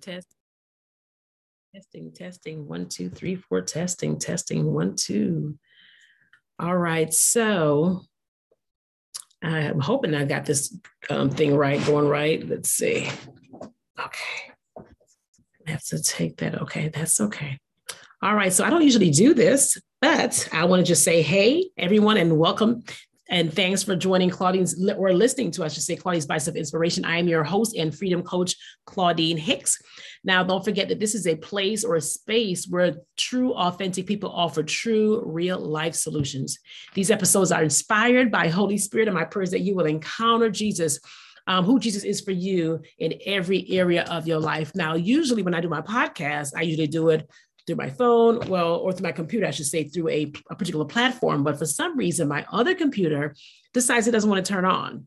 Test. Testing, testing, one, two, three, four, testing, testing, one, two. All right. So I'm hoping I got this um, thing right, going right. Let's see. Okay. I have to take that. Okay. That's okay. All right. So I don't usually do this, but I want to just say, hey, everyone, and welcome and thanks for joining Claudine's or listening to, I should say, Claudine's Bites of Inspiration. I am your host and freedom coach, Claudine Hicks. Now, don't forget that this is a place or a space where true, authentic people offer true, real life solutions. These episodes are inspired by Holy Spirit, and my prayer is that you will encounter Jesus. Um, who Jesus is for you in every area of your life. Now, usually when I do my podcast, I usually do it through my phone, well, or through my computer, I should say, through a, a particular platform. But for some reason, my other computer decides it doesn't want to turn on.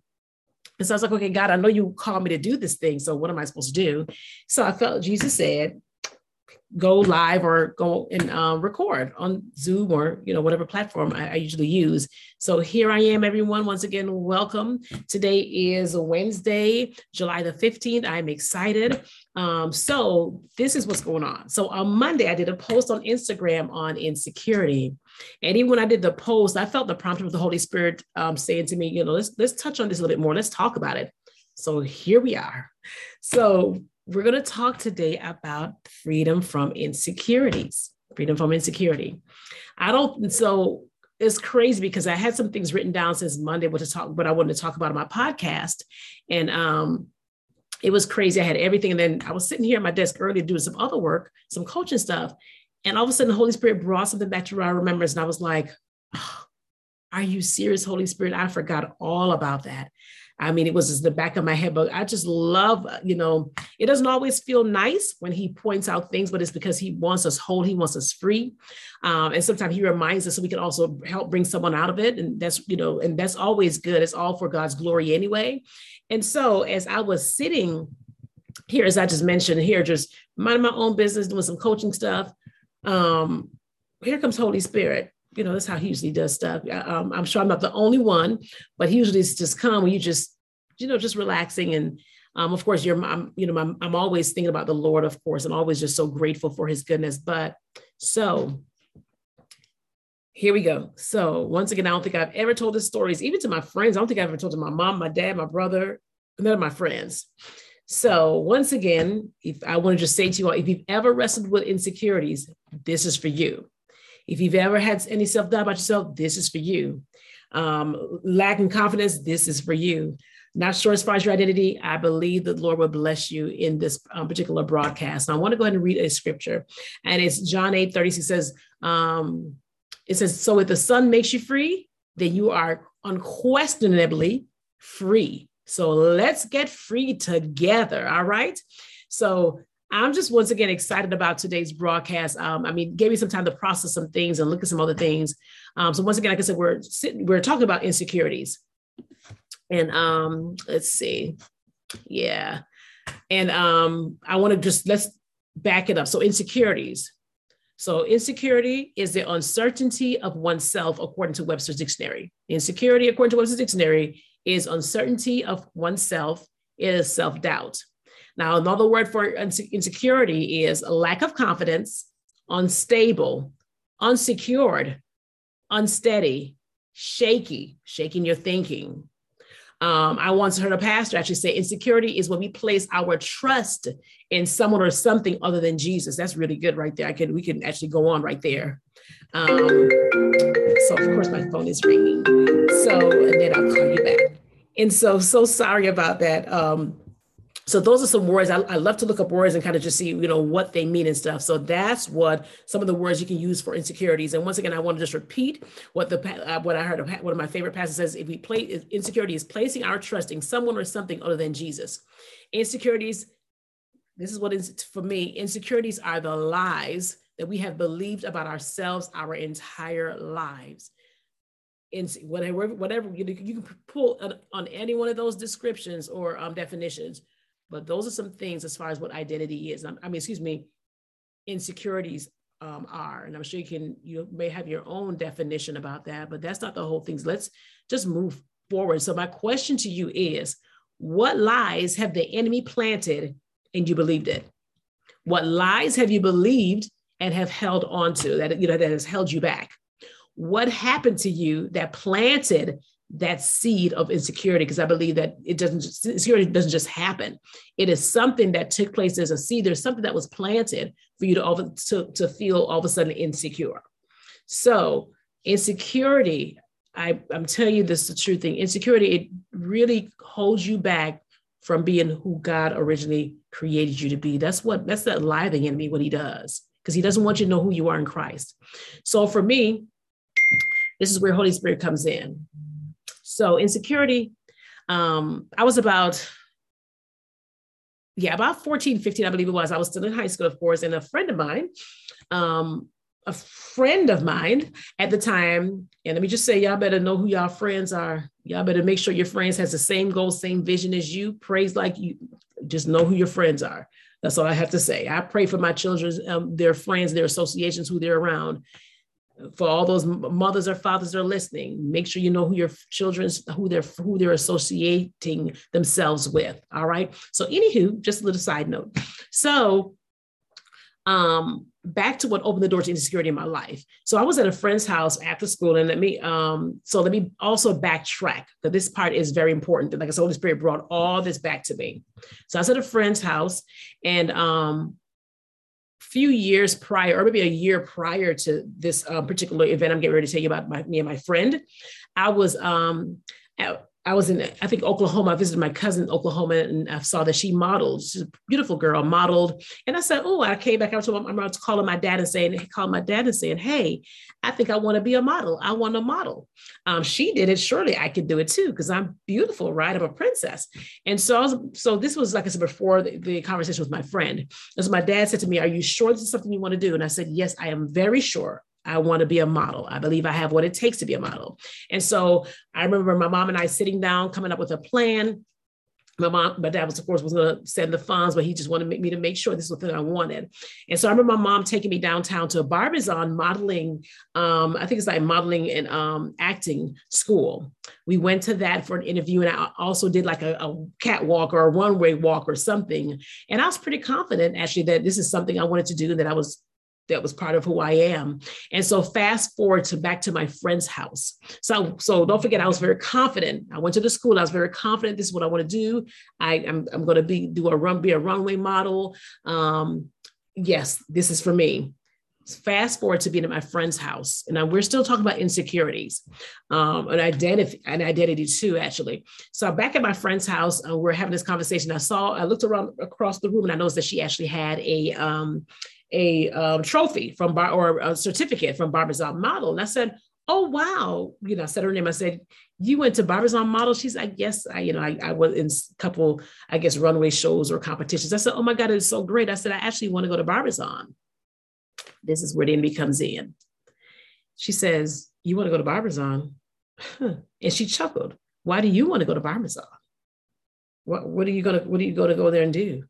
And so I was like, okay, God, I know you called me to do this thing. So what am I supposed to do? So I felt Jesus said, go live or go and uh, record on Zoom or you know whatever platform I, I, usually use. So here I am, everyone. Once again, welcome. Today is Wednesday, July the fifteenth. I'm excited. Um, so this is what's going on. So on Monday, I did a post on Instagram on insecurity, and even when I did the post, I felt the prompt of the Holy Spirit um, saying to me, you know, let's let's touch on this a little bit more. Let's talk about it. So here we are. So we're going to talk today about freedom from insecurities, freedom from insecurity. I don't, so it's crazy because I had some things written down since Monday, what to talk, but I wanted to talk about on my podcast. And um, it was crazy. I had everything. And then I was sitting here at my desk earlier doing some other work, some coaching stuff. And all of a sudden, the Holy Spirit brought something back to my remembrance. And I was like, oh, are you serious, Holy Spirit? I forgot all about that. I mean, it was the back of my head, but I just love, you know, it doesn't always feel nice when he points out things, but it's because he wants us whole, he wants us free. Um, and sometimes he reminds us so we can also help bring someone out of it. And that's, you know, and that's always good. It's all for God's glory anyway. And so as I was sitting here, as I just mentioned, here, just minding my own business, doing some coaching stuff, um, here comes Holy Spirit you know, that's how he usually does stuff. Um, I'm sure I'm not the only one, but he usually just come when you just, you know, just relaxing. And um, of course, you're, I'm, you know, I'm, I'm always thinking about the Lord, of course, and always just so grateful for his goodness. But so here we go. So once again, I don't think I've ever told the stories, even to my friends. I don't think I've ever told to my mom, my dad, my brother, none of my friends. So once again, if I want to just say to you all, if you've ever wrestled with insecurities, this is for you. If you've ever had any self doubt about yourself, this is for you. Um, lacking confidence, this is for you. Not sure as your identity, I believe the Lord will bless you in this um, particular broadcast. Now, I want to go ahead and read a scripture, and it's John 8 36 says, um, It says, So if the Son makes you free, then you are unquestionably free. So let's get free together. All right. So I'm just once again excited about today's broadcast. Um, I mean, gave me some time to process some things and look at some other things. Um, so once again, like I said, we're sitting, we're talking about insecurities, and um, let's see, yeah, and um, I want to just let's back it up. So insecurities. So insecurity is the uncertainty of oneself, according to Webster's dictionary. Insecurity, according to Webster's dictionary, is uncertainty of oneself. Is self doubt. Now, another word for insecurity is a lack of confidence, unstable, unsecured, unsteady, shaky, shaking your thinking. Um, I once heard a pastor actually say insecurity is when we place our trust in someone or something other than Jesus. That's really good right there. I can we can actually go on right there. Um, so of course my phone is ringing. So and then I'll call you back. And so so sorry about that. Um, so those are some words I, I, love to look up words and kind of just see you know what they mean and stuff. So that's what some of the words you can use for insecurities. And once again i want to just repeat what the uh, what i heard of one of my favorite passages says if we play insecurity is placing our trust in someone or something other than jesus. Insecurities this is what is for me insecurities are the lies that we have believed about ourselves our entire lives. In whatever whatever you, you can pull on, on, any one of those descriptions or um, definitions but those are some things as far as what identity is. I mean, excuse me, insecurities um, are. And I'm sure you can, you may have your own definition about that, but that's not the whole thing. Let's just move forward. So my question to you is, what lies have the enemy planted and you believed it? What lies have you believed and have held on to that, you know, that has held you back? What happened to you that planted that seed of insecurity? Because I believe that it doesn't just, insecurity doesn't just happen. It is something that took place as a seed. There's something that was planted for you to, all to, to feel all of a sudden insecure. So insecurity, I, I'm telling you this is the true thing. Insecurity, it really holds you back from being who God originally created you to be. That's what that's that lie the enemy, what he does, because he doesn't want you to know who you are in Christ. So for me, this is where Holy Spirit comes in. So insecurity, um, I was about, yeah, about 14, 15, I believe it was. I was still in high school, of course, and a friend of mine, um, a friend of mine at the time, and let me just say, y'all better know who y'all friends are. Y'all better make sure your friends has the same goal, same vision as you. Praise like you. Just know who your friends are. That's all I have to say. I pray for my children, um, their friends, their associations, who they're around. For all those mothers or fathers are listening, make sure you know who your children's who they're who they're associating themselves with. All right. So, anywho, just a little side note. So, um, back to what opened the door to insecurity in my life. So I was at a friend's house after school, and let me um, so let me also backtrack because this part is very important. Like I said, Holy Spirit brought all this back to me. So I was at a friend's house, and um, few years prior, or maybe a year prior to this uh, particular event, I'm getting ready to tell you about my, me and my friend. I was um, at, I was in, I think, Oklahoma. I visited my cousin in Oklahoma and I saw that she modeled. She's a beautiful girl, modeled. And I said, Oh, I came back. I was I'm calling my dad and saying, calling my dad and saying, Hey, I think I want to be a model. I want to model. Um, she did it. Surely I can do it too, because I'm beautiful, right? I'm a princess. And so I was, so this was, like I said before, the, the conversation with my friend. As so my dad said to me, Are you sure this is something you want to do? And I said, Yes, I am very sure. I want to be a model. I believe I have what it takes to be a model. And so I remember my mom and I sitting down, coming up with a plan. My mom, my dad was, of course, was going to send the funds, but he just wanted me to make sure this was what I wanted. And so I remember my mom taking me downtown to a Barbizon modeling. Um, I think it's like modeling and um, acting school. We went to that for an interview, and I also did like a, a catwalk or a runway walk or something. And I was pretty confident, actually, that this is something I wanted to do, that I was that was part of who I am. And so fast forward to back to my friend's house. So, so don't forget, I was very confident. I went to the school. I was very confident. This is what I want to do. I, I'm, I'm going to be do a run, be a runway model. Um, yes, this is for me. Fast forward to being at my friend's house, and we're still talking about insecurities, um, and identity, and identity too, actually. So back at my friend's house, uh, we're having this conversation. I saw, I looked around across the room, and I noticed that she actually had a um, a um, trophy from Bar or a certificate from Barbizon Model. And I said, Oh, wow. You know, I said her name. I said, You went to Barbizon Model? She's like, Yes, I, you know, I, I was in a couple, I guess, runway shows or competitions. I said, Oh my God, it's so great. I said, I actually want to go to Barbizon. This is where the enemy comes in. She says, You want to go to Barbizon? Huh. And she chuckled. Why do you want to go to Barbizon? What, what are you gonna what are you gonna go there and do?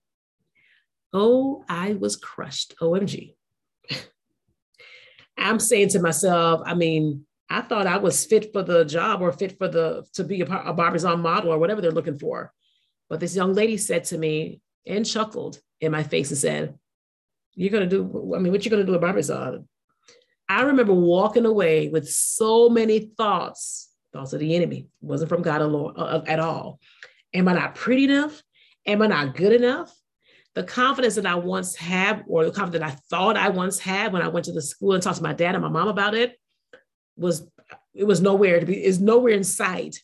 Oh, I was crushed. OMG. I'm saying to myself, I mean, I thought I was fit for the job or fit for the to be a, a Barbizon model or whatever they're looking for. But this young lady said to me and chuckled in my face and said, You're gonna do, I mean, what you gonna do at Barbizon? I remember walking away with so many thoughts, thoughts of the enemy, it wasn't from God alone uh, at all. Am I not pretty enough? Am I not good enough? The confidence that I once had, or the confidence that I thought I once had when I went to the school and talked to my dad and my mom about it, was it was nowhere to be, is nowhere in sight.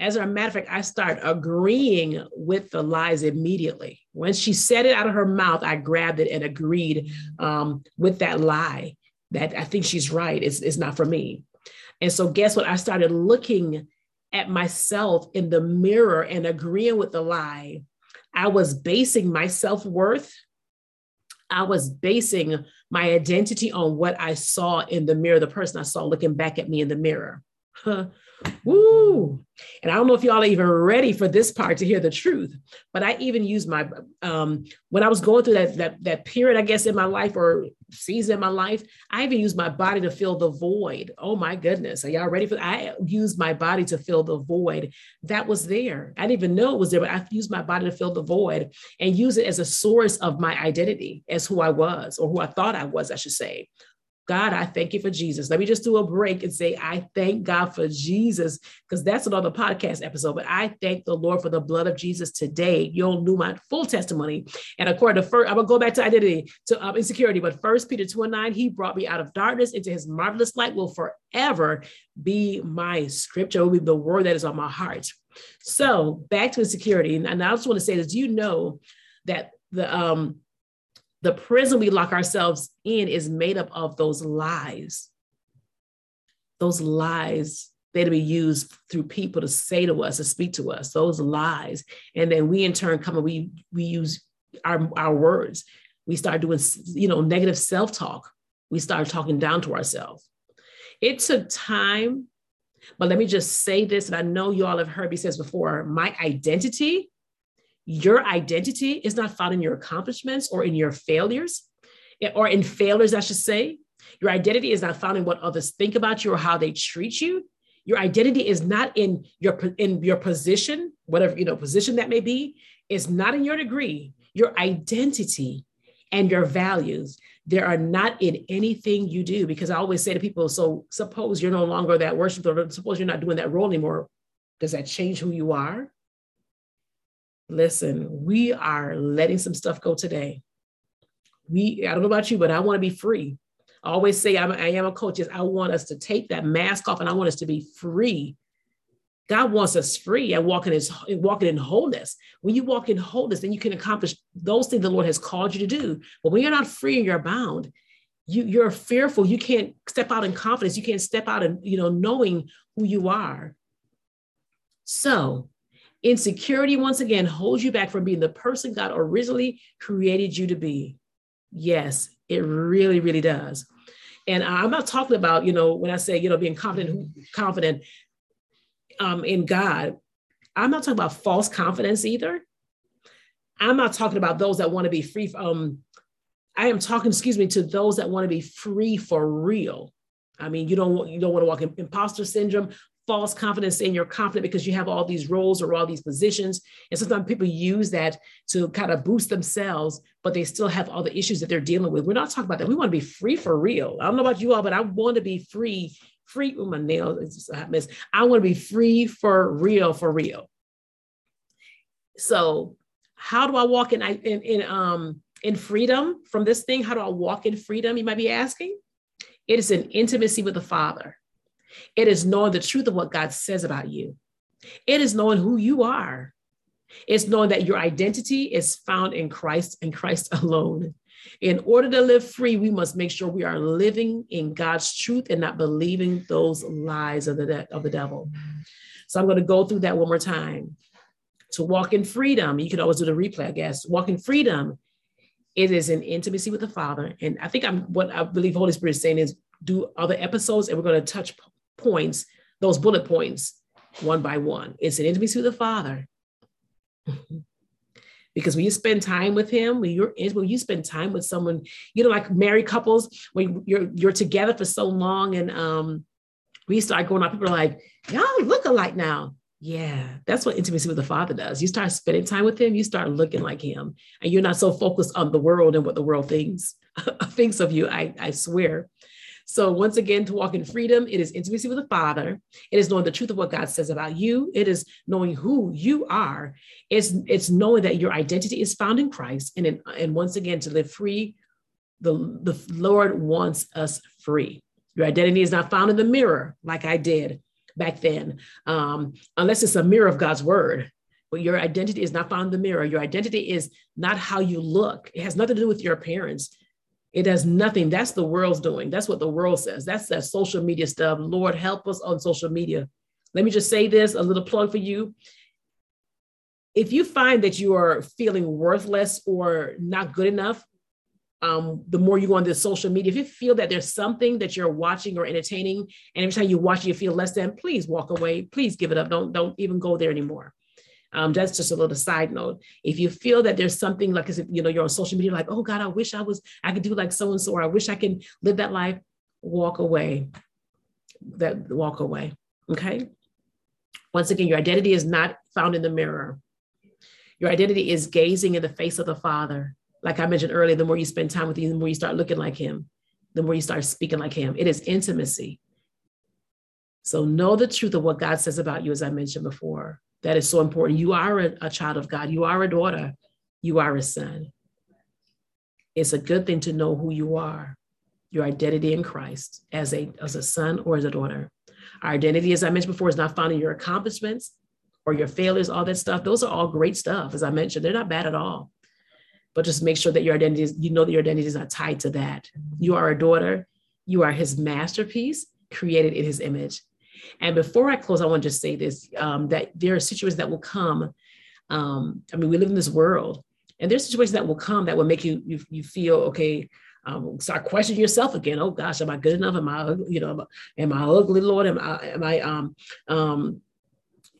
As a matter of fact, I start agreeing with the lies immediately. When she said it out of her mouth, I grabbed it and agreed um, with that lie that I think she's right. It's, it's not for me. And so, guess what? I started looking at myself in the mirror and agreeing with the lie I was basing my self worth, I was basing my identity on what I saw in the mirror, the person I saw looking back at me in the mirror. Woo! And I don't know if y'all are even ready for this part to hear the truth, but I even used my um when I was going through that that that period, I guess, in my life or season in my life, I even used my body to fill the void. Oh my goodness. Are y'all ready for? I used my body to fill the void that was there. I didn't even know it was there, but I used my body to fill the void and use it as a source of my identity as who I was or who I thought I was, I should say. God, I thank you for Jesus. Let me just do a break and say, I thank God for Jesus, because that's another podcast episode. But I thank the Lord for the blood of Jesus today. You'll know my full testimony. And according to first, I'm gonna go back to identity, to um, insecurity. But first Peter 2 and 9, he brought me out of darkness into his marvelous light, will forever be my scripture, will be the word that is on my heart. So back to insecurity. And I just want to say this: you know that the um the prison we lock ourselves in is made up of those lies. Those lies that we use through people to say to us, to speak to us, those lies. And then we in turn come and we we use our, our words. We start doing, you know, negative self-talk. We start talking down to ourselves. It took time, but let me just say this, and I know you all have heard me say this before. My identity your identity is not found in your accomplishments or in your failures, eh, or in failures, I should say. Your identity is not found in what others think about you or how they treat you. Your identity is not in your in your position, whatever you know position that may be. It's not in your degree. Your identity and your values they are not in anything you do. Because I always say to people, so suppose you're no longer that worshiper, suppose you're not doing that role anymore. Does that change who you are? Listen, we are letting some stuff go today. We, I don't know about you, but I want to be free. I always say I'm, I am a coach. Is I want us to take that mask off and I want us to be free. God wants us free and walking in, walking in wholeness. When you walk in wholeness, then you can accomplish those things the Lord has called you to do. But when you're not free and you're bound, you, you're fearful. You can't step out in confidence. You can't step out and you know knowing who you are. So Insecurity, once again, holds you back from being the person God originally created you to be. Yes, it really, really does. And I'm not talking about, you know, when I say, you know, being confident, confident um, in God, I'm not talking about false confidence either. I'm not talking about those that want to be free. Um, I am talking, excuse me, to those that want to be free for real. I mean, you don't you don't want to walk in imposter syndrome, false confidence saying you're confident because you have all these roles or all these positions. And sometimes people use that to kind of boost themselves, but they still have all the issues that they're dealing with. We're not talking about that. We want to be free for real. I don't know about you all, but I want to be free, free. Oh, my nails, it's just a hot mess. I want to be free for real, for real. So how do I walk in, in, in, um, in freedom from this thing? How do I walk in freedom? You might be asking. It is an intimacy with the Father. It is knowing the truth of what God says about you. It is knowing who you are. It's knowing that your identity is found in Christ and Christ alone. In order to live free, we must make sure we are living in God's truth and not believing those lies of the, de- of the devil. So I'm going to go through that one more time. To walk in freedom, you can always do the replay, I guess. Walk in freedom, it is in intimacy with the Father. And I think I'm what I believe Holy Spirit is saying is do other episodes and we're going to touch points, those bullet points, one by one. It's an intimacy with the Father. because when you spend time with him, when you're when you spend time with someone, you know, like married couples, when you're you're together for so long, and um, we start going out, people are like, y'all look alike now. Yeah, that's what intimacy with the Father does. You start spending time with Him, you start looking like Him, and you're not so focused on the world and what the world thinks thinks of you. I I swear. So, once again, to walk in freedom, it is intimacy with the Father. It is knowing the truth of what God says about you. It is knowing who you are. It's, it's knowing that your identity is found in Christ. And, in, and once again, to live free, the, the Lord wants us free. Your identity is not found in the mirror like I did back then, um, unless it's a mirror of God's word. But your identity is not found in the mirror. Your identity is not how you look. It has nothing to do with your appearance. It does nothing. That's the world's doing. That's what the world says. That's that social media stuff. Lord, help us on social media. Let me just say this a little plug for you. If you find that you are feeling worthless or not good enough, um, the more you go on this social media, if you feel that there's something that you're watching or entertaining, and every time you watch it, you feel less than, please walk away. Please give it up. Don't don't even go there anymore. Um, that's just a little side note. If you feel that there's something like, you know, you're on social media, like, oh God, I wish I was, I could do like so and so, or I wish I can live that life. Walk away. That walk away. Okay. Once again, your identity is not found in the mirror. Your identity is gazing in the face of the Father. Like I mentioned earlier, the more you spend time with him, the more you start looking like him, the more you start speaking like him. It is intimacy. So know the truth of what God says about you, as I mentioned before. That is so important. You are a, a child of God. You are a daughter. You are a son. It's a good thing to know who you are, your identity in Christ as a, as a son or as a daughter. Our identity, as I mentioned before, is not found in your accomplishments or your failures, all that stuff. Those are all great stuff. As I mentioned, they're not bad at all. But just make sure that your identity is, you know that your identity is not tied to that. You are a daughter. You are his masterpiece, created in his image. And before I close, I want to just say this um, that there are situations that will come. Um, I mean, we live in this world, and there's situations that will come that will make you you, you feel okay. Um, start questioning yourself again. Oh gosh, am I good enough? Am I, you know, am I ugly, Lord? Am I, am I, um, um,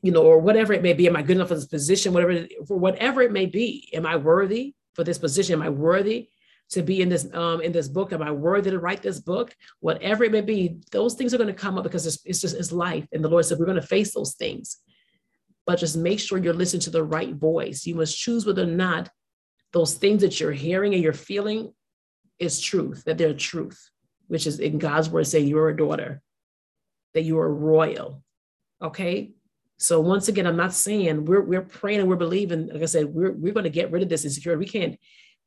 you know, or whatever it may be? Am I good enough for this position? Whatever, for whatever it may be, am I worthy for this position? Am I worthy to be in this um, in this book? Am I worthy to write this book? Whatever it may be, those things are going to come up because it's, it's just it's life. And the Lord said we're going to face those things, but just make sure you're listening to the right voice. You must choose whether or not those things that you're hearing and you're feeling is truth, that they're truth, which is in God's word saying you're a daughter, that you are royal. Okay. So once again, I'm not saying we're we're praying and we're believing. Like I said, we're we're going to get rid of this insecurity. We can't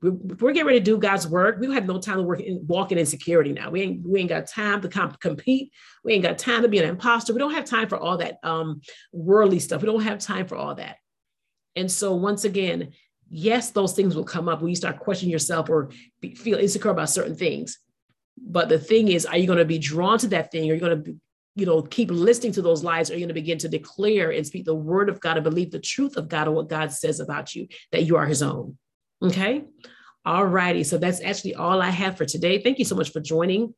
we're, getting ready to do God's work. We have no time to work in, walk in insecurity now. We ain't, we ain't got time to comp- compete. We ain't got time to be an imposter. We don't have time for all that um, worldly stuff. We don't have time for all that. And so once again, yes, those things will come up when you start questioning yourself or be, feel insecure about certain things. But the thing is, are you going to be drawn to that thing? Are you going to you know, keep listening to those lies, or you're going to begin to declare and speak the word of God and believe the truth of God or what God says about you, that you are his own. Okay. All righty. So that's actually all I have for today. Thank you so much for joining.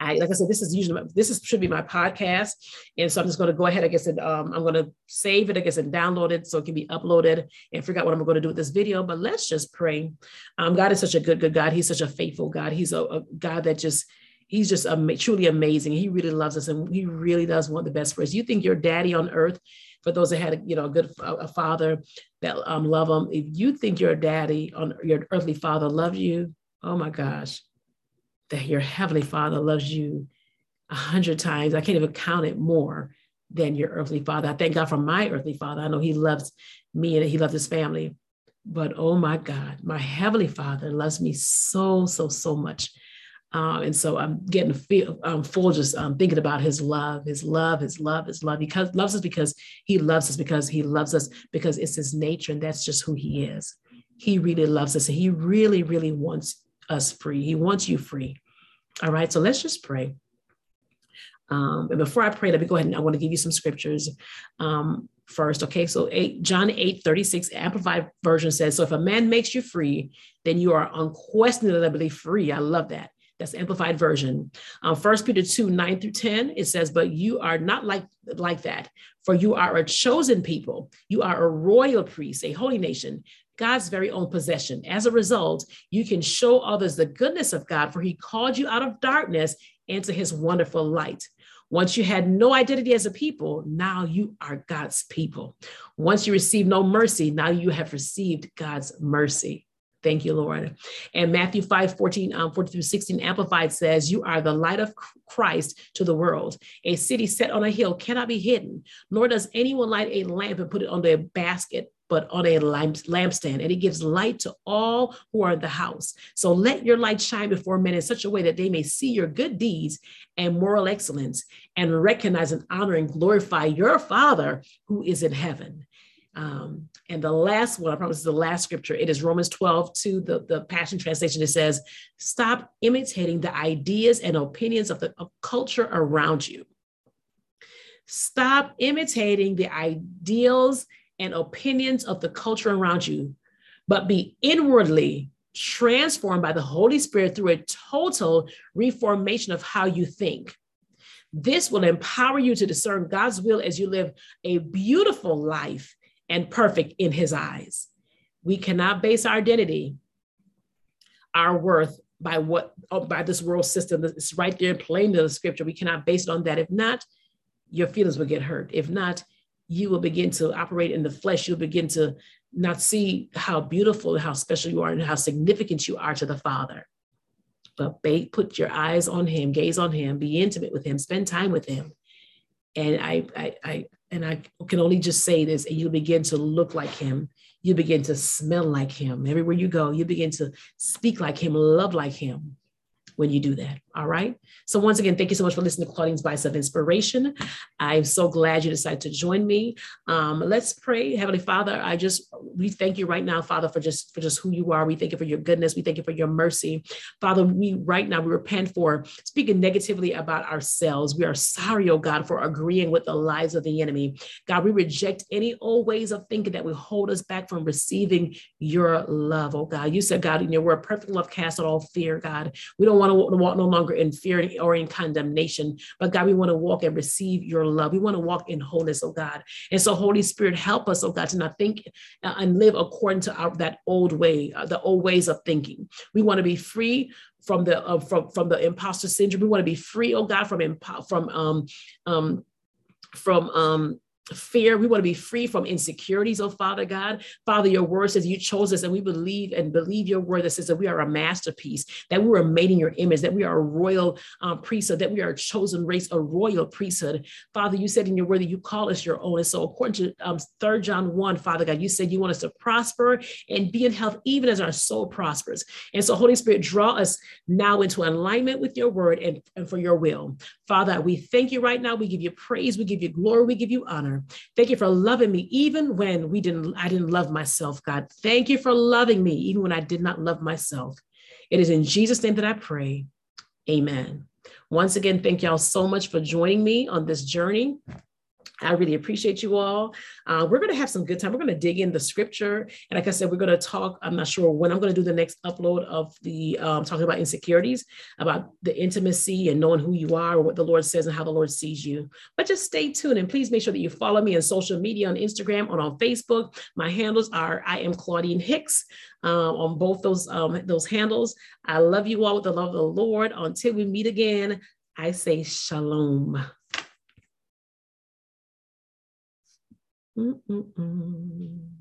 I, like I said, this is usually this is should be my podcast, and so I'm just going to go ahead. I guess and um, I'm going to save it. I guess and download it so it can be uploaded and figure out what I'm going to do with this video. But let's just pray. Um, God is such a good, good God. He's such a faithful God. He's a, a God that just he's just um, truly amazing. He really loves us, and he really does want the best for us. You think your daddy on earth for those that had you know a good a father that um, love them. If you think your daddy on your earthly father loves you, oh my gosh, that your heavenly father loves you a hundred times. I can't even count it more than your earthly father. I thank God for my earthly father. I know he loves me and he loves his family. But oh my God, my heavenly father loves me so, so, so much. Um, and so I'm getting feel, um, full just um, thinking about his love, his love, his love, his love. He loves us because he loves us because he loves us because it's his nature and that's just who he is. He really loves us and he really, really wants us free. He wants you free. All right, so let's just pray. Um, and before I pray, let me go ahead and I want to give you some scriptures um, first. Okay, so eight, John 8 36, Amplified Version says, So if a man makes you free, then you are unquestionably free. I love that. That's the amplified version. Um, First Peter 2, 9 through 10, it says, But you are not like, like that, for you are a chosen people. You are a royal priest, a holy nation, God's very own possession. As a result, you can show others the goodness of God, for he called you out of darkness into his wonderful light. Once you had no identity as a people, now you are God's people. Once you received no mercy, now you have received God's mercy. Thank you, Lord. And Matthew 5 14, um, 14 through 16 Amplified says, You are the light of Christ to the world. A city set on a hill cannot be hidden, nor does anyone light a lamp and put it under a basket, but on a lampstand. And it gives light to all who are in the house. So let your light shine before men in such a way that they may see your good deeds and moral excellence and recognize and honor and glorify your Father who is in heaven. Um, and the last one, I promise is the last scripture. It is Romans 12, 2, the, the Passion Translation. It says, Stop imitating the ideas and opinions of the of culture around you. Stop imitating the ideals and opinions of the culture around you, but be inwardly transformed by the Holy Spirit through a total reformation of how you think. This will empower you to discern God's will as you live a beautiful life and perfect in His eyes. We cannot base our identity, our worth by what oh, by this world system. It's right there plain in the scripture. We cannot base it on that. If not, your feelings will get hurt. If not, you will begin to operate in the flesh. You'll begin to not see how beautiful, and how special you are, and how significant you are to the Father. But bait, put your eyes on Him, gaze on Him, be intimate with Him, spend time with Him. And I, I, I and I can only just say this, and you begin to look like Him. You begin to smell like Him. Everywhere you go, you begin to speak like Him, love like Him when you do that. All right. So, once again, thank you so much for listening to Claudine's Bites of Inspiration. I'm so glad you decided to join me. Um, let's pray. Heavenly Father, I just, we thank you right now, Father, for just, for just who you are. We thank you for your goodness. We thank you for your mercy. Father, we right now, we repent for speaking negatively about ourselves. We are sorry, oh God, for agreeing with the lies of the enemy. God, we reject any old ways of thinking that will hold us back from receiving your love, oh God. You said, God, in your word, perfect love casts out all fear, God. We don't want want to walk no longer in fear or in condemnation, but God, we want to walk and receive your love. We want to walk in wholeness, oh God. And so, Holy Spirit, help us, oh God, to not think uh, and live according to our, that old way, uh, the old ways of thinking. We want to be free from the uh, from from the imposter syndrome. We want to be free, oh God, from impo- from um um from um fear. We want to be free from insecurities, oh Father God. Father, your word says you chose us, and we believe and believe your word that says that we are a masterpiece, that we were made in your image, that we are a royal um, priesthood, that we are a chosen race, a royal priesthood. Father, you said in your word that you call us your own. And so, according to um, 3 John 1, Father God, you said you want us to prosper and be in health, even as our soul prospers. And so, Holy Spirit, draw us now into alignment with your word and, and for your will. Father, we thank you right now. We give you praise, we give you glory, we give you honor. Thank you for loving me even when we didn't I didn't love myself, God. Thank you for loving me even when I did not love myself. It is in Jesus name that I pray. Amen. Once again, thank y'all so much for joining me on this journey. I really appreciate you all. Uh, we're going to have some good time. We're going to dig in the scripture. And like I said, we're going to talk. I'm not sure when I'm going to do the next upload of the um, talking about insecurities, about the intimacy and knowing who you are, or what the Lord says and how the Lord sees you. But just stay tuned and please make sure that you follow me on social media on Instagram or on Facebook. My handles are I am Claudine Hicks um, on both those, um, those handles. I love you all with the love of the Lord. Until we meet again, I say shalom. Mm-mm-mm.